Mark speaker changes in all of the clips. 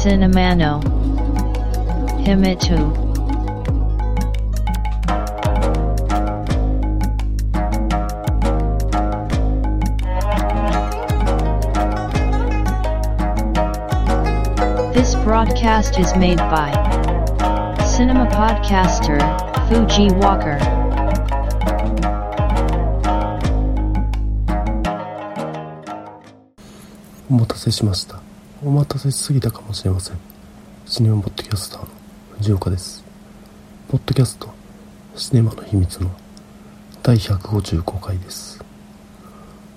Speaker 1: Cinemano Himitu This broadcast is made by Cinema Podcaster Fuji Walker.
Speaker 2: お待たせしました。 お待たせしすぎたかもしれません。シネマポッドキャスターの藤岡です。ポッドキャスト、シネマの秘密の第155回です。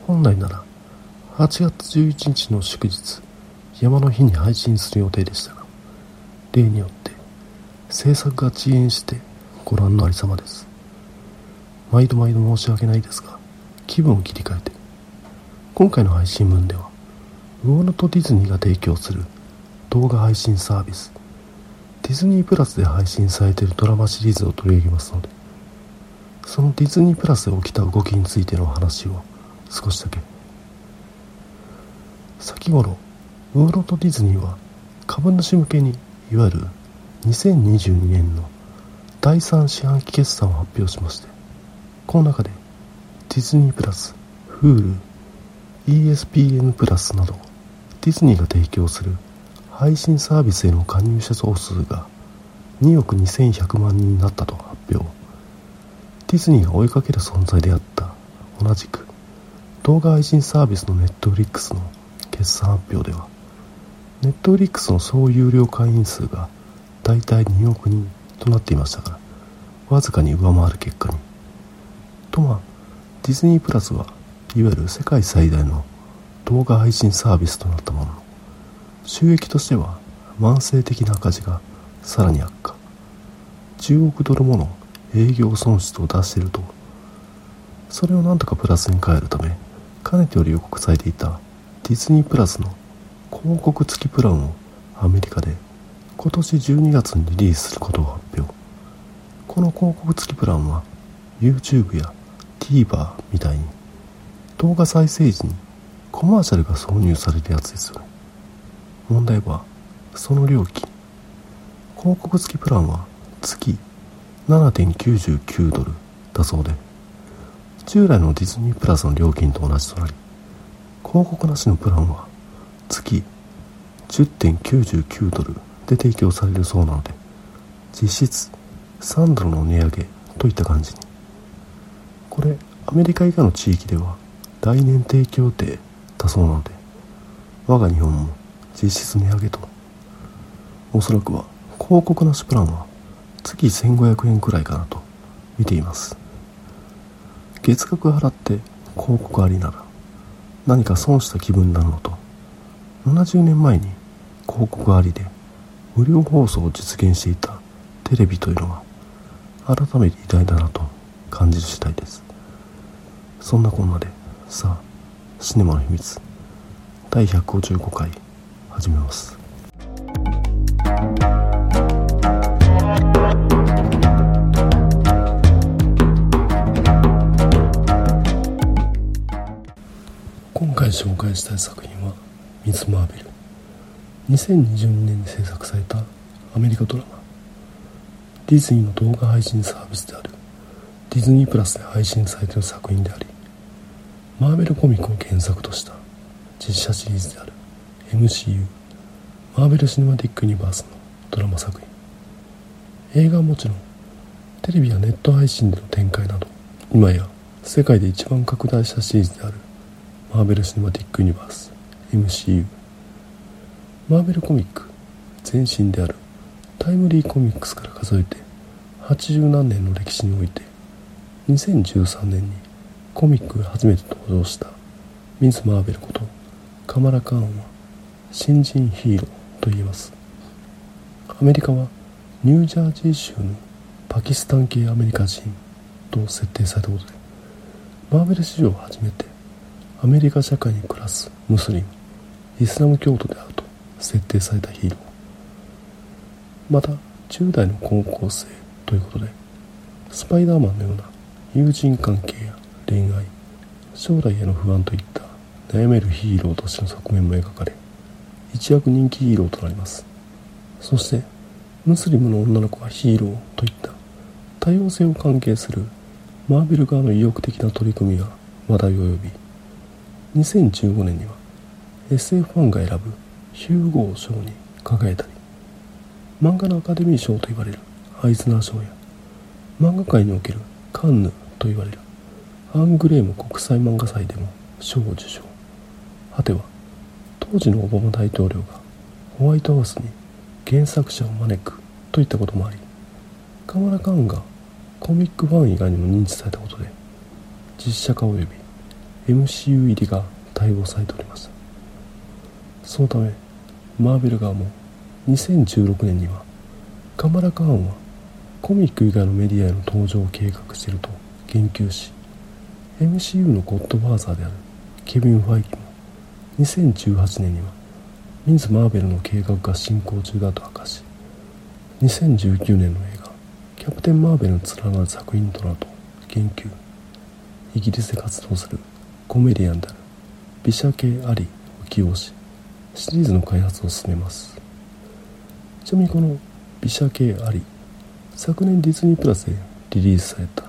Speaker 2: 本来なら、8月11日の祝日、山の日に配信する予定でしたが、例によって、制作が遅延してご覧のありさまです。毎度毎度申し訳ないですが、気分を切り替えて、今回の配信分では、ウォルト・ディズニーが提供する動画配信サービス。ディズニープラスで配信されているドラマシリーズを取り上げますのでそのディズニープラスで起きた動きについての話を少しだけ。先頃ウォルト・ディズニーは株主向けにいわゆる2022年の第3四半期決算を発表しましてこの中でディズニープラス Hulu ESPN プラスなどディズニーが提供する配信サービスへの加入者総数が2億2100万人になったと発表。ディズニーが追いかける存在であった同じく動画配信サービスのネットフリックスの決算発表ではネットフリックスの総有料会員数が大体2億人となっていましたがわずかに上回る結果に。とまあディズニープラスはいわゆる世界最大の動画配信サービスとなったもの。の収益としては慢性的な赤字がさらに悪化。10億ドルもの営業損失を出していると。それをなんとかプラスに変えるためかねてより予告されていたディズニープラスの広告付きプランをアメリカで今年12月にリリースすることを発表。この広告付きプランは YouTube や TVer みたいに動画再生時にコマーシャルが挿入されるやつですよね。問題はその料金。広告付きプランは月7.99ドルだそうで従来のディズニープラスの料金と同じとなり広告なしのプランは月10.99ドルで提供されるそうなので実質3ドルの値上げといった感じに。これアメリカ以外の地域では来年提供予定だそうなので我が日本も実質値上げと。おそらくは広告なしプランは月1500円くらいかなと見ています。月額払って広告ありなら何か損した気分になるのと70年前に広告ありで無料放送を実現していたテレビというのは改めて偉大だなと感じる次第です。そんなこんなでさあシネマの秘密。第155回始めます。今回紹介したい作品は「ミス・マーベル」2022年に制作されたアメリカドラマ。ディズニーの動画配信サービスであるディズニープラスで配信されている作品でありマーベルコミックを原作とした実写シリーズである MCU マーベル・シネマティック・ユニバースのドラマ作品。映画はもちろんテレビやネット配信での展開など今や世界で一番拡大したシリーズであるマーベル・シネマティック・ユニバース MCU マーベルコミック前身であるタイムリーコミックスから数えて80何年の歴史において2013年にコミックが初めて登場した。ミズ・マーベルことカマラ・カーンは新人ヒーローと言います。アメリカはニュージャージー州のパキスタン系アメリカ人と設定されたことでマーベル史上初めてアメリカ社会に暮らすムスリムイスラム教徒であると設定されたヒーロー。また10代の高校生ということでスパイダーマンのような友人関係や恋愛将来への不安といった悩めるヒーローとしての側面も描かれ一躍人気ヒーローとなります。そしてムスリムの女の子はヒーローといった多様性を関係するマーベル側の意欲的な取り組みが話題を呼び2015年には SF ファンが選ぶヒューゴー賞に輝いたり漫画のアカデミー賞と言われるアイズナー賞や漫画界におけるカンヌと言われるアングレーム国際漫画祭でも賞を受賞果ては当時のオバマ大統領がホワイトハウスに原作者を招くといったこともありカマラ・カーンがコミックファン以外にも認知されたことで実写化及び MCU 入りが待望されておりましたそのためマーベル側も2016年にはカマラ・カーンはコミック以外のメディアへの登場を計画していると言及し MCU のゴッドファーザーであるケビン・ファイキも2018年にはミンズ・マーベルの計画が進行中だと明かし2019年の映画「キャプテン・マーベル」の連なる作品となると言及。イギリスで活動するコメディアンであるビシャ系アリを起用しシリーズの開発を進めます。ちなみにこのビシャ系アリ昨年ディズニープラスでリリースされた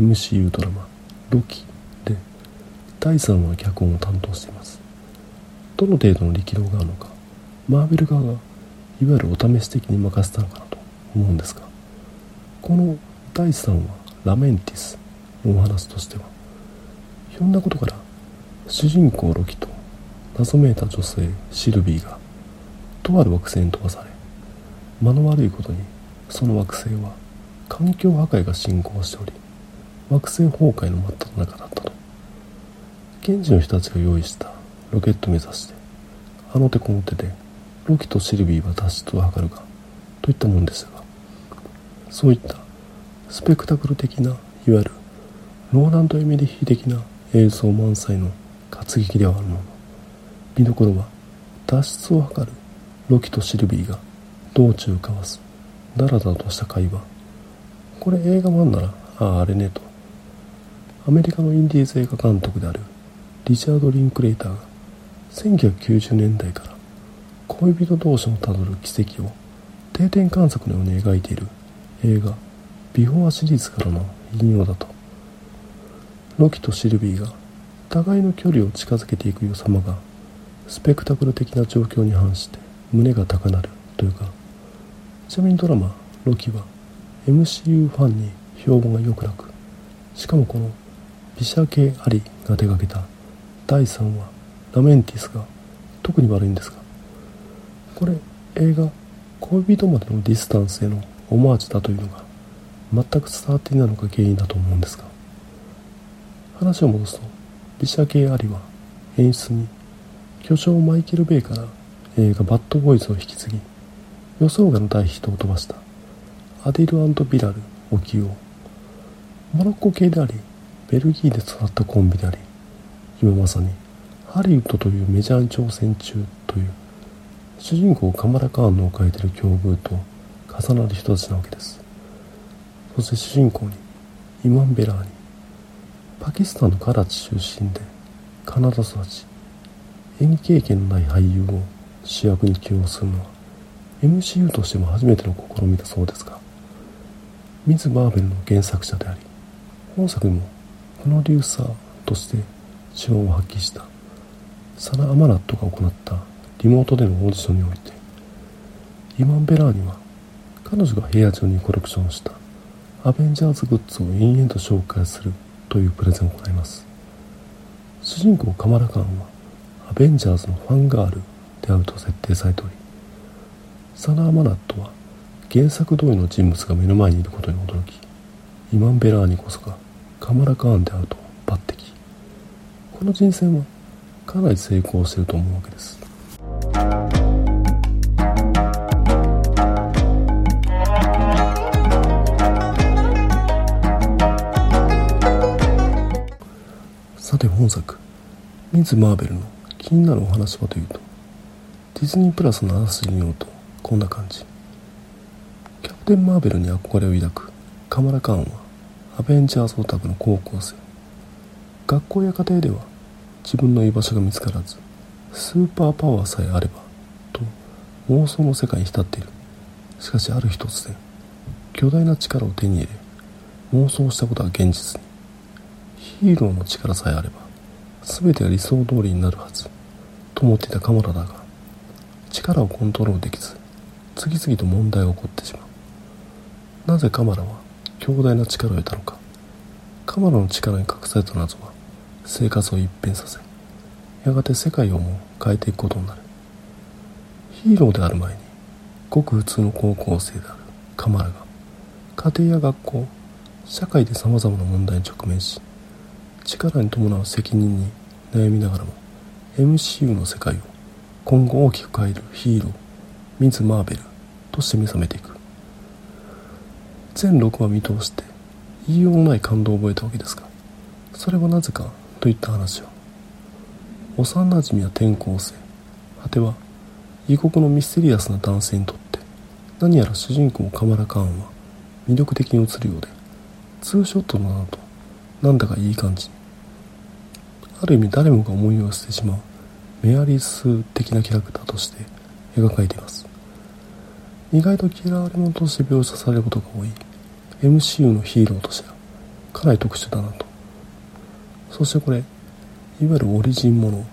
Speaker 2: MCU ドラマ「ロキ」で第3話脚本を担当しています。どの程度の力量があるのかマーベル側がいわゆるお試し的に任せたのかなと思うんですがこの第3話ラメンティスのお話としてはひょんなことから主人公ロキと謎めいた女性シルビーがとある惑星に飛ばされ間の悪いことにその惑星は環境破壊が進行しており惑星崩壊の真っ只中だったと。現地の人たちが用意したロケット目指してあの手この手でロキとシルビーは脱出を図るかといったもんですがそういったスペクタクル的ないわゆるローランド・エミリヒ的な映像満載の活劇ではあるもの。見どころは脱出を図るロキとシルビーが道中交わすダラダラとした会話。これ映画版ならあああれねと。アメリカのインディーズ映画監督であるリチャード・リンクレーターが1990年代から恋人同士をたどる奇跡を定点観測のように描いている映画「ビフォア」シリーズからの引用だと。ロキとシルビーが互いの距離を近づけていく様がスペクタクル的な状況に反して胸が高鳴るというかちなみにドラマ「ロキ」は MCU ファンに評判が良くなくしかもこのビシャ・K・アリが手掛けた。第3話ラメンティスが特に悪いんですが。これ映画恋人までのディスタンスへのオマージュだというのが全く伝わっていないのが原因だと思うんですが。話を戻すとビシャ系アリは演出に巨匠マイケル・ベイから映画「バッドボーイズ」を引き継ぎ予想外の大ヒットを飛ばした。アディルビラルを起用。モロッコ系でありベルギーで育ったコンビであり今まさにハリウッドというメジャーに挑戦中という主人公カマラ・カーンの置かれている境遇と重なる人たちなわけです。そして主人公にイマン・ベラーニパキスタンのカラチ出身でカナダ育ち演技経験のない俳優を主役に起用するのは MCU としても初めての試みだそうですがミズ・バーベルの原作者であり本作にもプロデューサーとして手腕を発揮した。サラ・アマラットが行ったリモートでのオーディションにおいてイマン・ベラーニは彼女が部屋中にコレクションしたアベンジャーズグッズを延々と紹介するというプレゼンを行います。主人公カマラカンはアベンジャーズのファンガールであると設定されておりサラ・アマラットは原作通りの人物が目の前にいることに驚きイマン・ベラーニこそがカマラカーンであると抜擢。この人選はかなり成功してると思うわけです。さて本作。ミズ・マーベルの気になるお話はというとディズニープラスのあらすじによるとこんな感じ。キャプテン・マーベルに憧れを抱くカマラ・カーンはアベンジャーズオタクの高校生学校や家庭では自分の居場所が見つからずスーパーパワーさえあればと妄想の世界に浸っている。しかしある日突然巨大な力を手に入れ妄想したことは現実に。ヒーローの力さえあれば全てが理想通りになるはずと思っていたカマラだが力をコントロールできず次々と問題が起こってしまう。なぜカマラは強大な力を得たのか。カマラの力に隠された謎は生活を一変させやがて世界をも変えていくことになる。ヒーローである前にごく普通の高校生であるカマラが家庭や学校社会で様々な問題に直面し力に伴う責任に悩みながらも MCU の世界を今後大きく変えるヒーローミズ・マーベルとして目覚めていく。全6話見通して言いようもない感動を覚えたわけですがそれはなぜかといった話は幼馴染や転校生。果ては異国のミステリアスな男性にとって何やら主人公カマラ・カーンは魅力的に映るようでツーショットだなとなんだかいい感じある意味誰もが思いを捨てしまうメアリース的なキャラクターとして描かれています。意外と嫌われ者として描写されることが多い。MCU のヒーローとしてはかなり特殊だなと。そしてこれいわゆるオリジンもの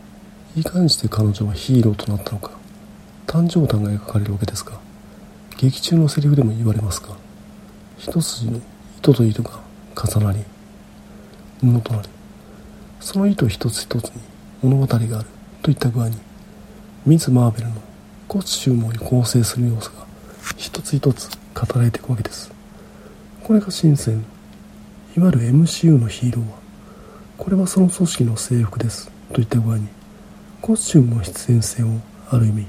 Speaker 2: いかにして彼女はヒーローとなったのか誕生誕が描かれるわけですが劇中のセリフでも言われますが一筋の糸と糸が重なり布となりその糸一つ一つに物語があるといった具合にミズ・マーベルのコスチュームを構成する要素が一つ一つ語られていくわけです。これが新鮮いわゆる MCU のヒーローはこれはその組織の制服です。といった具合にコスチュームの必然性をある意味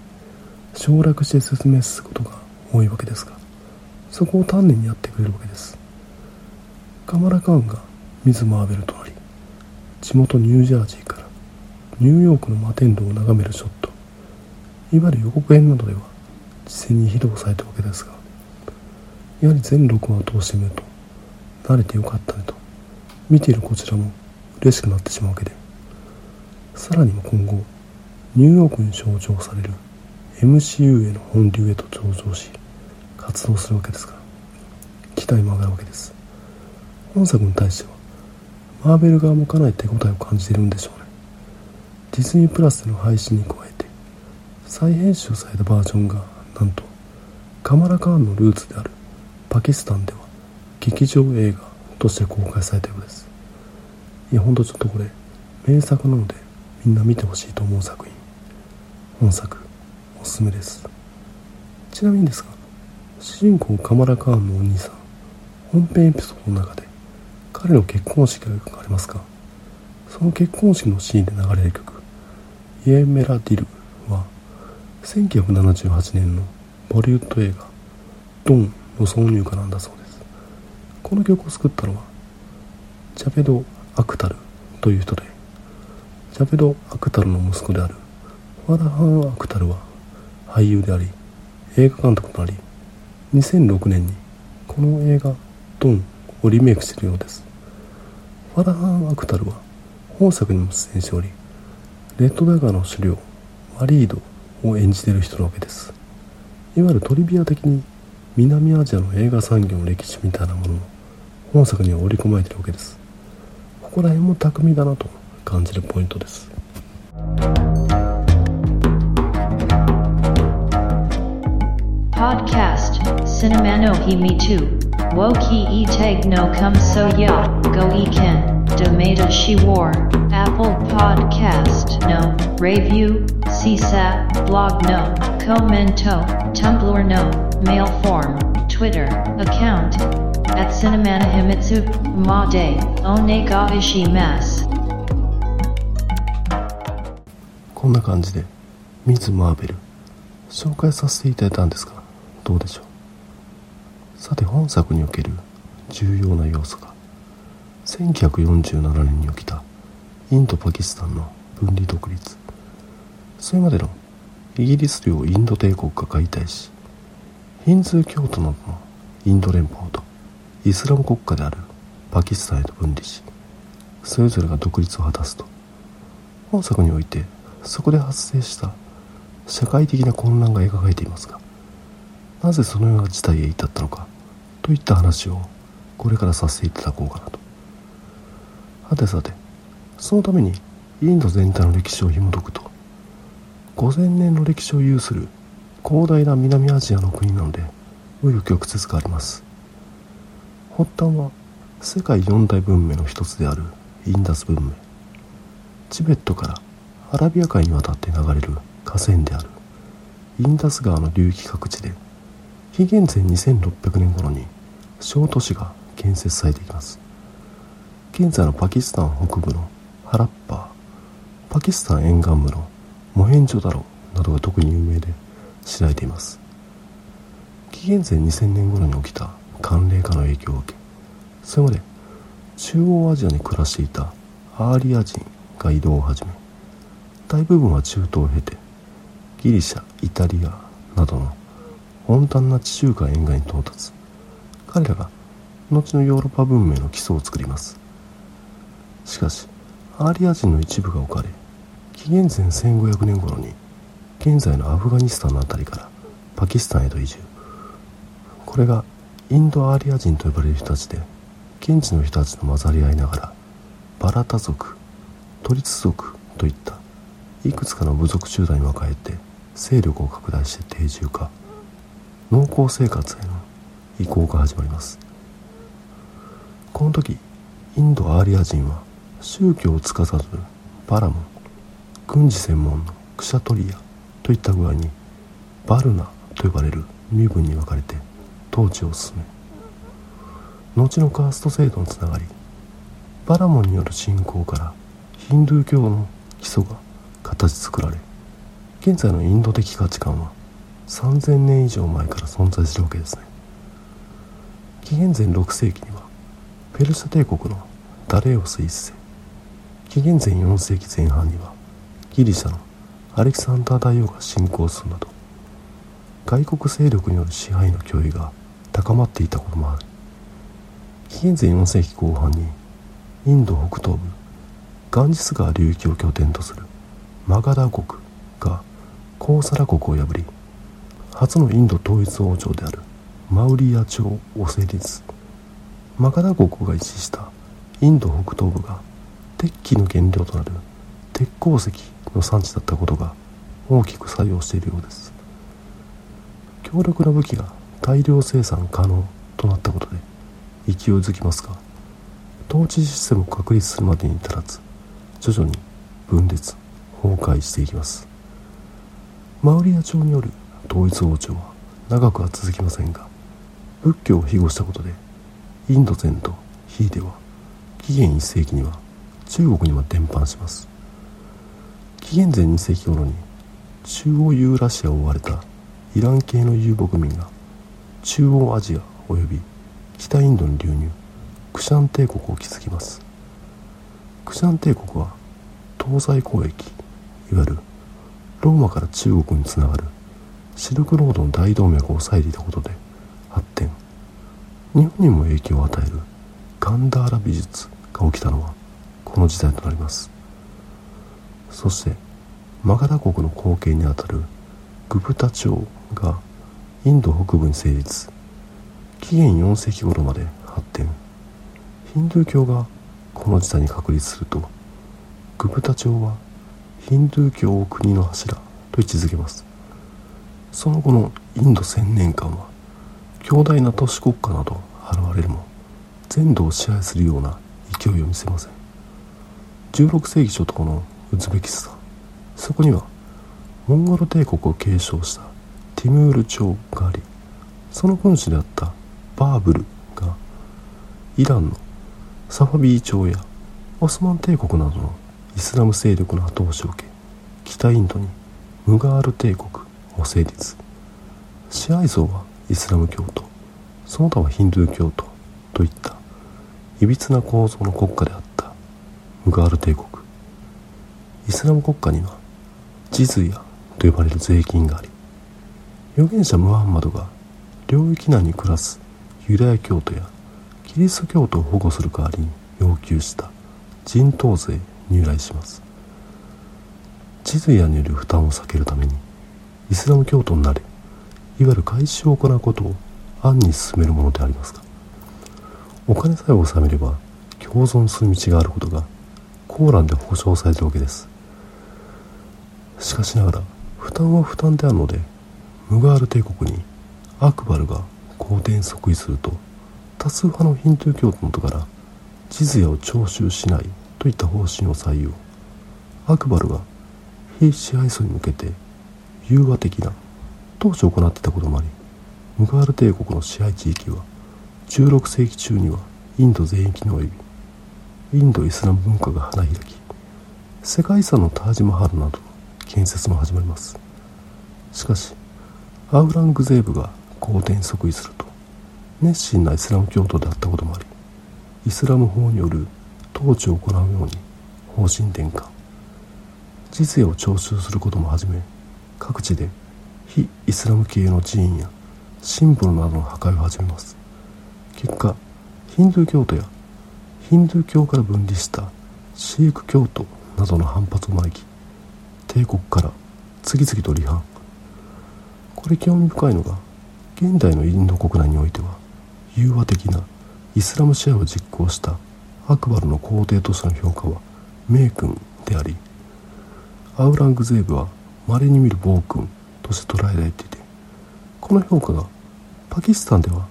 Speaker 2: 省略して説明することが多いわけですがそこを丹念にやってくれるわけです。カマラ・カーンがミズ・マーベルとなり地元ニュージャージーからニューヨークの摩天楼を眺めるショットいわゆる予告編などでは事前に披露されたわけですがやはり全6話を通してみると。慣れてよかったねと。見ているこちらも嬉しくなってしまうわけで。さらにも今後ニューヨークに象徴される MCU への本流へと上場し活動するわけですから。期待も上がるわけです。本作に対してはマーベル側もかなり手応えを感じているんでしょうね。ディズニープラスでの配信に加えて再編集されたバージョンがなんとカマラカーンのルーツであるパキスタンでは劇場映画として公開されたようです。いやほんとちょっとこれ名作なのでみんな見てほしいと思う作品。本作おすすめです。ちなみにですが主人公カマラカーンのお兄さん本編エピソードの中で彼の結婚式が描かれますがその結婚式のシーンで流れる曲「イエメラ・ディル」は1978年のボリウッド映画「ドン」の挿入歌なんだそうです。この曲を作ったのはジャベド・アクタルという人でジャベド・アクタルの息子であるファラハン・アクタルは俳優であり映画監督となり2006年にこの映画「ドン」をリメイクしているようです。ファラハン・アクタルは本作にも出演しておりレッドダガーの狩猟マリードを演じている人なわけです。いわゆるトリビア的に南アジアの映画産業の歴史みたいなものを本作には織り込まれているわけですここら辺も巧みだなと感じるポイントです
Speaker 1: Podcast Cinemano He Me Too Wo Ki E Tag No Come So Ya Go E Ken Domata She War Apple Podcast No Review CSAT Blog No Commento Tumblr No Mail Form Twitter Account At Cinemana Himitsu Ma De Onega Ishimasu
Speaker 2: こんな感じでミズ・マーベル紹介させていただいたんですがどうでしょう？さて本作における重要な要素が1947年に起きたインド・パキスタンの分離独立。それまでのイギリス領インド帝国が解体しヒンズー教徒などのインド連邦とイスラム国家であるパキスタンへと分離しそれぞれが独立を果たすと。本作においてそこで発生した社会的な混乱が描かれていますがなぜそのような事態へ至ったのかといった話をこれからさせていただこうかなと。はてさてそのためにインド全体の歴史を紐解くと5000年の歴史を有する広大な南アジアの国なので紆余曲折があります。発端は世界四大文明の一つであるインダス文明。チベットからアラビア海に渡って流れる河川であるインダス川の流域各地で紀元前2600年頃に小都市が建設されています。現在のパキスタン北部のハラッパーパキスタン沿岸部のモヘンジョダロなどが特に有名で知られています。紀元前2000年頃に起きた寒冷化の影響を受けそれまで中央アジアに暮らしていたアーリア人が移動を始め大部分は中東を経てギリシャイタリアなどの温暖な地中海沿岸に到達。彼らが後のヨーロッパ文明の基礎を作ります。しかしアーリア人の一部が遅れ紀元前1500年頃に現在のアフガニスタンの辺りからパキスタンへと移住。これがインドアーリア人と呼ばれる人たちで現地の人たちと混ざり合いながらバラタ族都立族といったいくつかの部族集団に分かれて勢力を拡大して定住化農耕生活への移行が始まります。この時インドアーリア人は宗教を司るバラモン軍事専門のクシャトリアといった具合にバルナと呼ばれる身分に分かれて統治を進め後のカースト制度のつながりバラモンによる信仰からヒンドゥー教の基礎が形作られ現在のインド的価値観は3000年以上前から存在するわけですね。紀元前6世紀にはペルシャ帝国のダレオス1世紀元前4世紀前半にはギリシャのアレキサンダー大王が侵攻するなど外国勢力による支配の脅威が高まっていたこともある。紀元前4世紀後半にインド北東部ガンジス川流域を拠点とするマガダ国がコーサラ国を破り初のインド統一王朝であるマウリア朝を成立。マガダ国が維持したインド北東部が鉄器の原料となる鉄鉱石の産地だったことが大きく作用しているようです。強力な武器が大量生産可能となったことで勢いづきますが統治システムを確立するまでに至らず徐々に分裂崩壊していきます。マウリア朝による統一王朝は長くは続きませんが仏教を庇護したことでインド全土ひいては紀元1世紀には中国にも伝播します。紀元前2世紀頃に中央ユーラシアを追われたイラン系の遊牧民が中央アジア及び北インドに流入クシャン帝国を築きます。クシャン帝国は東西交易いわゆるローマから中国につながるシルクロードの大動脈を抑えていたことで発展。日本にも影響を与えるガンダーラ美術が起きたのはこの時代となります。そしてマガダ国の後継にあたるグプタ朝がインド北部に成立。紀元4世紀頃まで発展。ヒンドゥー教がこの時代に確立するとグプタ朝はヒンドゥー教を国の柱と位置づけます。その後のインド千年間は強大な都市国家など現れるも全土を支配するような勢いを見せません。16世紀初頭のウズベキスタン。そこにはモンゴル帝国を継承したティムール朝がありその君主であったバーブルがイランのサファビー朝やオスマン帝国などのイスラム勢力の後押しを受け北インドにムガール帝国を成立。支配層はイスラム教徒。その他はヒンドゥー教徒といったいびつな構造の国家であったムガール帝国。イスラム国家にはジズヤと呼ばれる税金があり預言者ムハンマドが領域内に暮らすユダヤ教徒やキリスト教徒を保護する代わりに要求した人頭税に由来します。ジズヤによる負担を避けるためにイスラム教徒になれいわゆる開始を行うことを暗に進めるものでありますがお金さえ納めれば共存する道があることがコーランで保証されているわけです。しかしながら負担は負担であるのでムガール帝国にアクバルが皇帝に即位すると多数派のヒンドゥー教徒の元から地図ヤを徴収しないといった方針を採用アクバルが非支配層に向けて融和的な当初行っていたこともありムガール帝国の支配地域は16世紀中にはインド全域に及びインドイスラム文化が花開き世界遺産のタージマハルなど建設も始まります。しかしアウラングゼーブが皇帝に即位すると熱心なイスラム教徒であったこともありイスラム法による統治を行うように方針転換。時勢を徴収することも始め各地で非イスラム系の寺院やシンボルなどの破壊を始めます。結果ヒンドゥー教徒やヒンドゥー教から分離したシーク教徒などの反発を招き帝国から次々と離反。これ興味深いのが現代のインド国内においては融和的なイスラム支配を実行したアクバルの皇帝としての評価は名君でありアウラングゼーブは稀に見る暴君として捉えられていてこの評価がパキスタンでは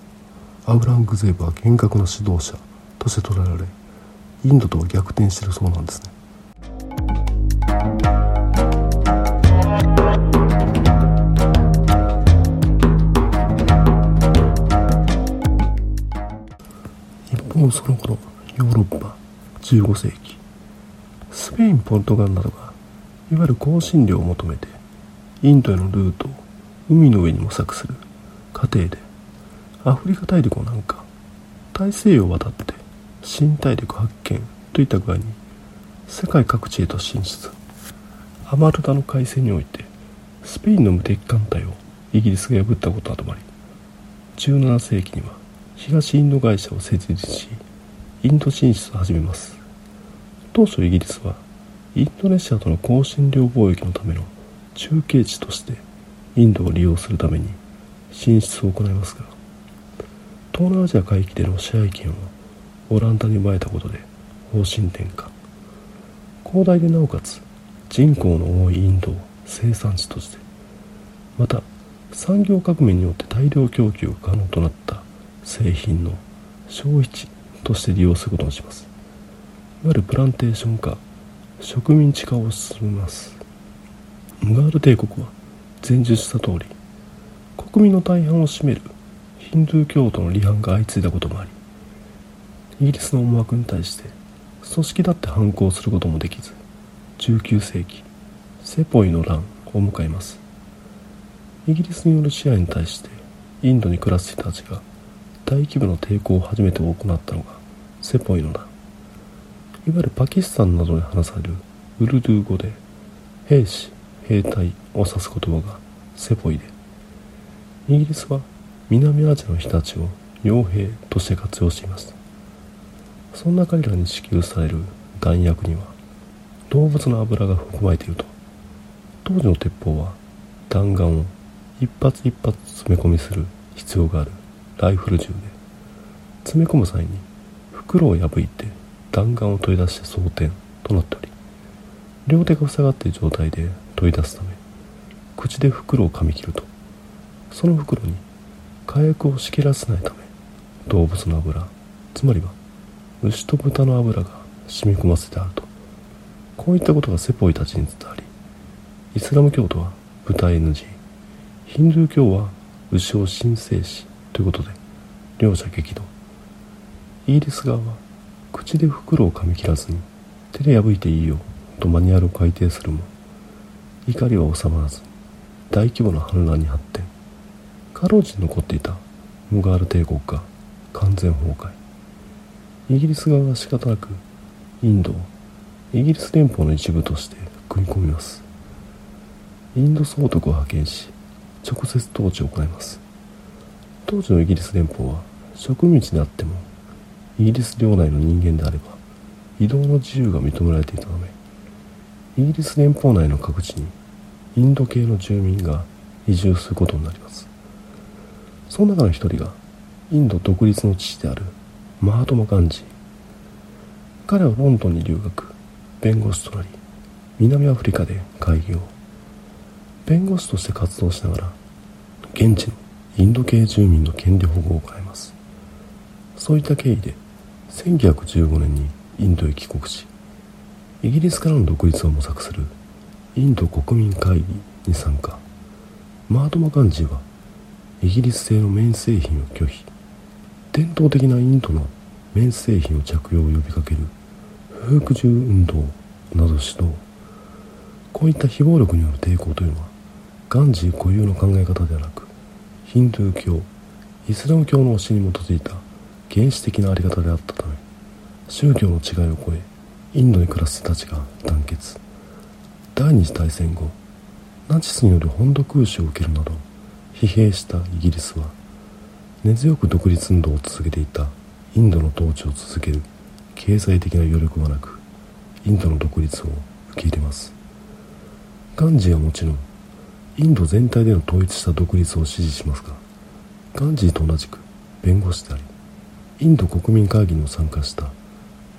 Speaker 2: アウラングゼーブは厳格な指導者として捉えられインドとは逆転してるそうなんですね。一方その頃ヨーロッパ15世紀スペインポルトガルなどがいわゆる香辛料を求めてインドへのルートを海の上に模索する過程でアフリカ大陸をなんか大西洋を渡って新大陸発見といった具合に世界各地へと進出アマルダの海戦においてスペインの無敵艦隊をイギリスが破ったことなどもあり17世紀には東インド会社を設立しインド進出を始めます。当初イギリスはインドネシアとの香辛料貿易のための中継地としてインドを利用するために進出を行いますが東南アジア海域での支配権をオランダに奪えたことで方針転換。広大でなおかつ人口の多いインドを生産地としてまた産業革命によって大量供給が可能となった製品の消費地として利用することにします。いわゆるプランテーション化植民地化を進めます。ムガール帝国は前述した通り国民の大半を占めるヒンドゥー教徒の離反が相次いだこともありイギリスの思惑に対して組織だって反抗することもできず19世紀セポイの乱を迎えます。イギリスによる支配に対してインドに暮らす人たちが大規模な抵抗を初めて行ったのがセポイの乱いわゆるパキスタンなどに話されるウルドゥー語で兵士兵隊を指す言葉がセポイで。イギリスは南アジアの人たちを傭兵として活用していましたそんな彼らに支給される弾薬には動物の油が含まれていると。当時の鉄砲は弾丸を一発一発詰め込みする必要がある。ライフル銃で。詰め込む際に袋を破いて弾丸を取り出して装填となっており両手が塞がっている状態で取り出すため口で袋を噛み切るとその袋に火薬をしけらせないため動物の油つまりは牛と豚の油が染み込ませてあるとこういったことがセポイたちに伝わりイスラム教徒は豚 NG ヒンドゥー教は牛を神聖しということで両者激怒。イギリス側は口で袋を噛み切らずに手で破いていいよとマニュアルを改定するも怒りは収まらず大規模な反乱に発展。かろうじて残っていたムガール帝国が完全崩壊。イギリス側は仕方なくインドをイギリス連邦の一部として組み込みます。インド総督を派遣し直接統治を行います。当時のイギリス連邦は植民地であってもイギリス領内の人間であれば移動の自由が認められていたためイギリス連邦内の各地にインド系の住民が移住することになります。その中の一人がインド独立の父であるマハトマ・ガンジー。彼はロンドンに留学弁護士となり南アフリカで開業。弁護士として活動しながら現地のインド系住民の権利保護を行います。そういった経緯で1915年にインドへ帰国しイギリスからの独立を模索するインド国民会議に参加。マートマ・ガンジーはイギリス製の綿製品を拒否。伝統的なインドの綿製品を着用を呼びかける不服従運動など指導。こういった非暴力による抵抗というのはガンジー固有の考え方ではなくヒンドゥー教イスラム教の教えに基づいた原始的なあり方であったため宗教の違いを超えインドに暮らす人たちが団結。第二次大戦後ナチスによる本土空襲を受けるなど疲弊したイギリスは根強く独立運動を続けていた。インドの統治を続ける経済的な余力はなくインドの独立を受け入れます。ガンジーはもちろんインド全体での統一した独立を支持しますがガンジーと同じく弁護士でありインド国民会議にも参加した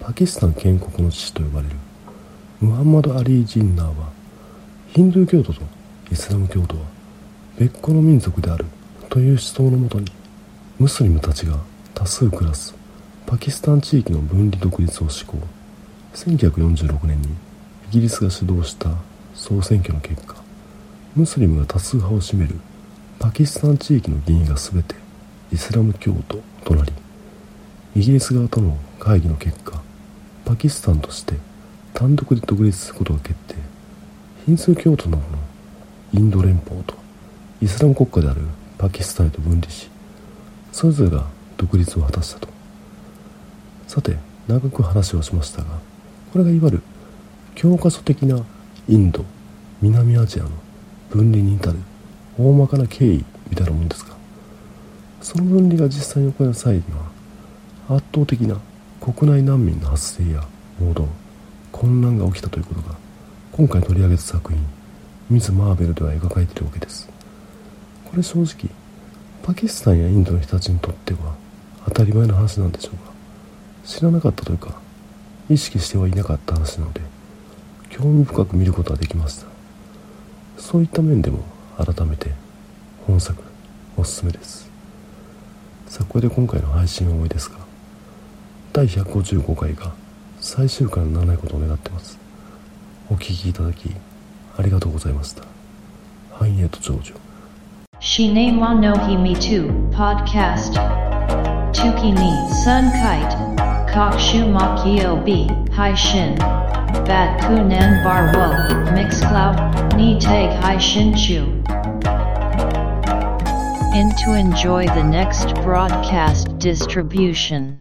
Speaker 2: パキスタン建国の父と呼ばれるムハンマド・アリー・ジンナーはヒンドゥー教徒とイスラム教徒は別個の民族であるという思想のもとにムスリムたちが多数暮らすパキスタン地域の分離独立を施行。1946年にイギリスが主導した総選挙の結果。ムスリムが多数派を占めるパキスタン地域の議員が全てイスラム教徒となりイギリス側との会議の結果パキスタンとして単独で独立することが決定。ヒンズー教徒などのインド連邦とイスラム国家であるパキスタンへと分離しそれぞれが独立を果たしたと。さて長く話をしましたがこれがいわゆる教科書的なインド南アジアの分離に至る。大まかな経緯みたいなもんですがその分離が実際に行われた際には圧倒的な国内難民の発生や暴動混乱が起きたということが今回取り上げた作品「ミズ・マーベル」では描かれているわけです。これ正直パキスタンやインドの人たちにとっては当たり前の話なんでしょうか知らなかったというか意識してはいなかった話なので興味深く見ることができました。そういった面でも改めて本作おすすめです。さあこれで今回の配信は終わりですが第155回が最終回にならないことを願ってます。お聴きいただきありがとうございました。繁栄と長寿。
Speaker 1: Shine wa no hi me too, podcast. Tuki ni sun kite. Kokshu makio b, hai shin. Bat kunan bar wo, mixcloud, ni tag hai shin chu. In to enjoy the next broadcast distribution.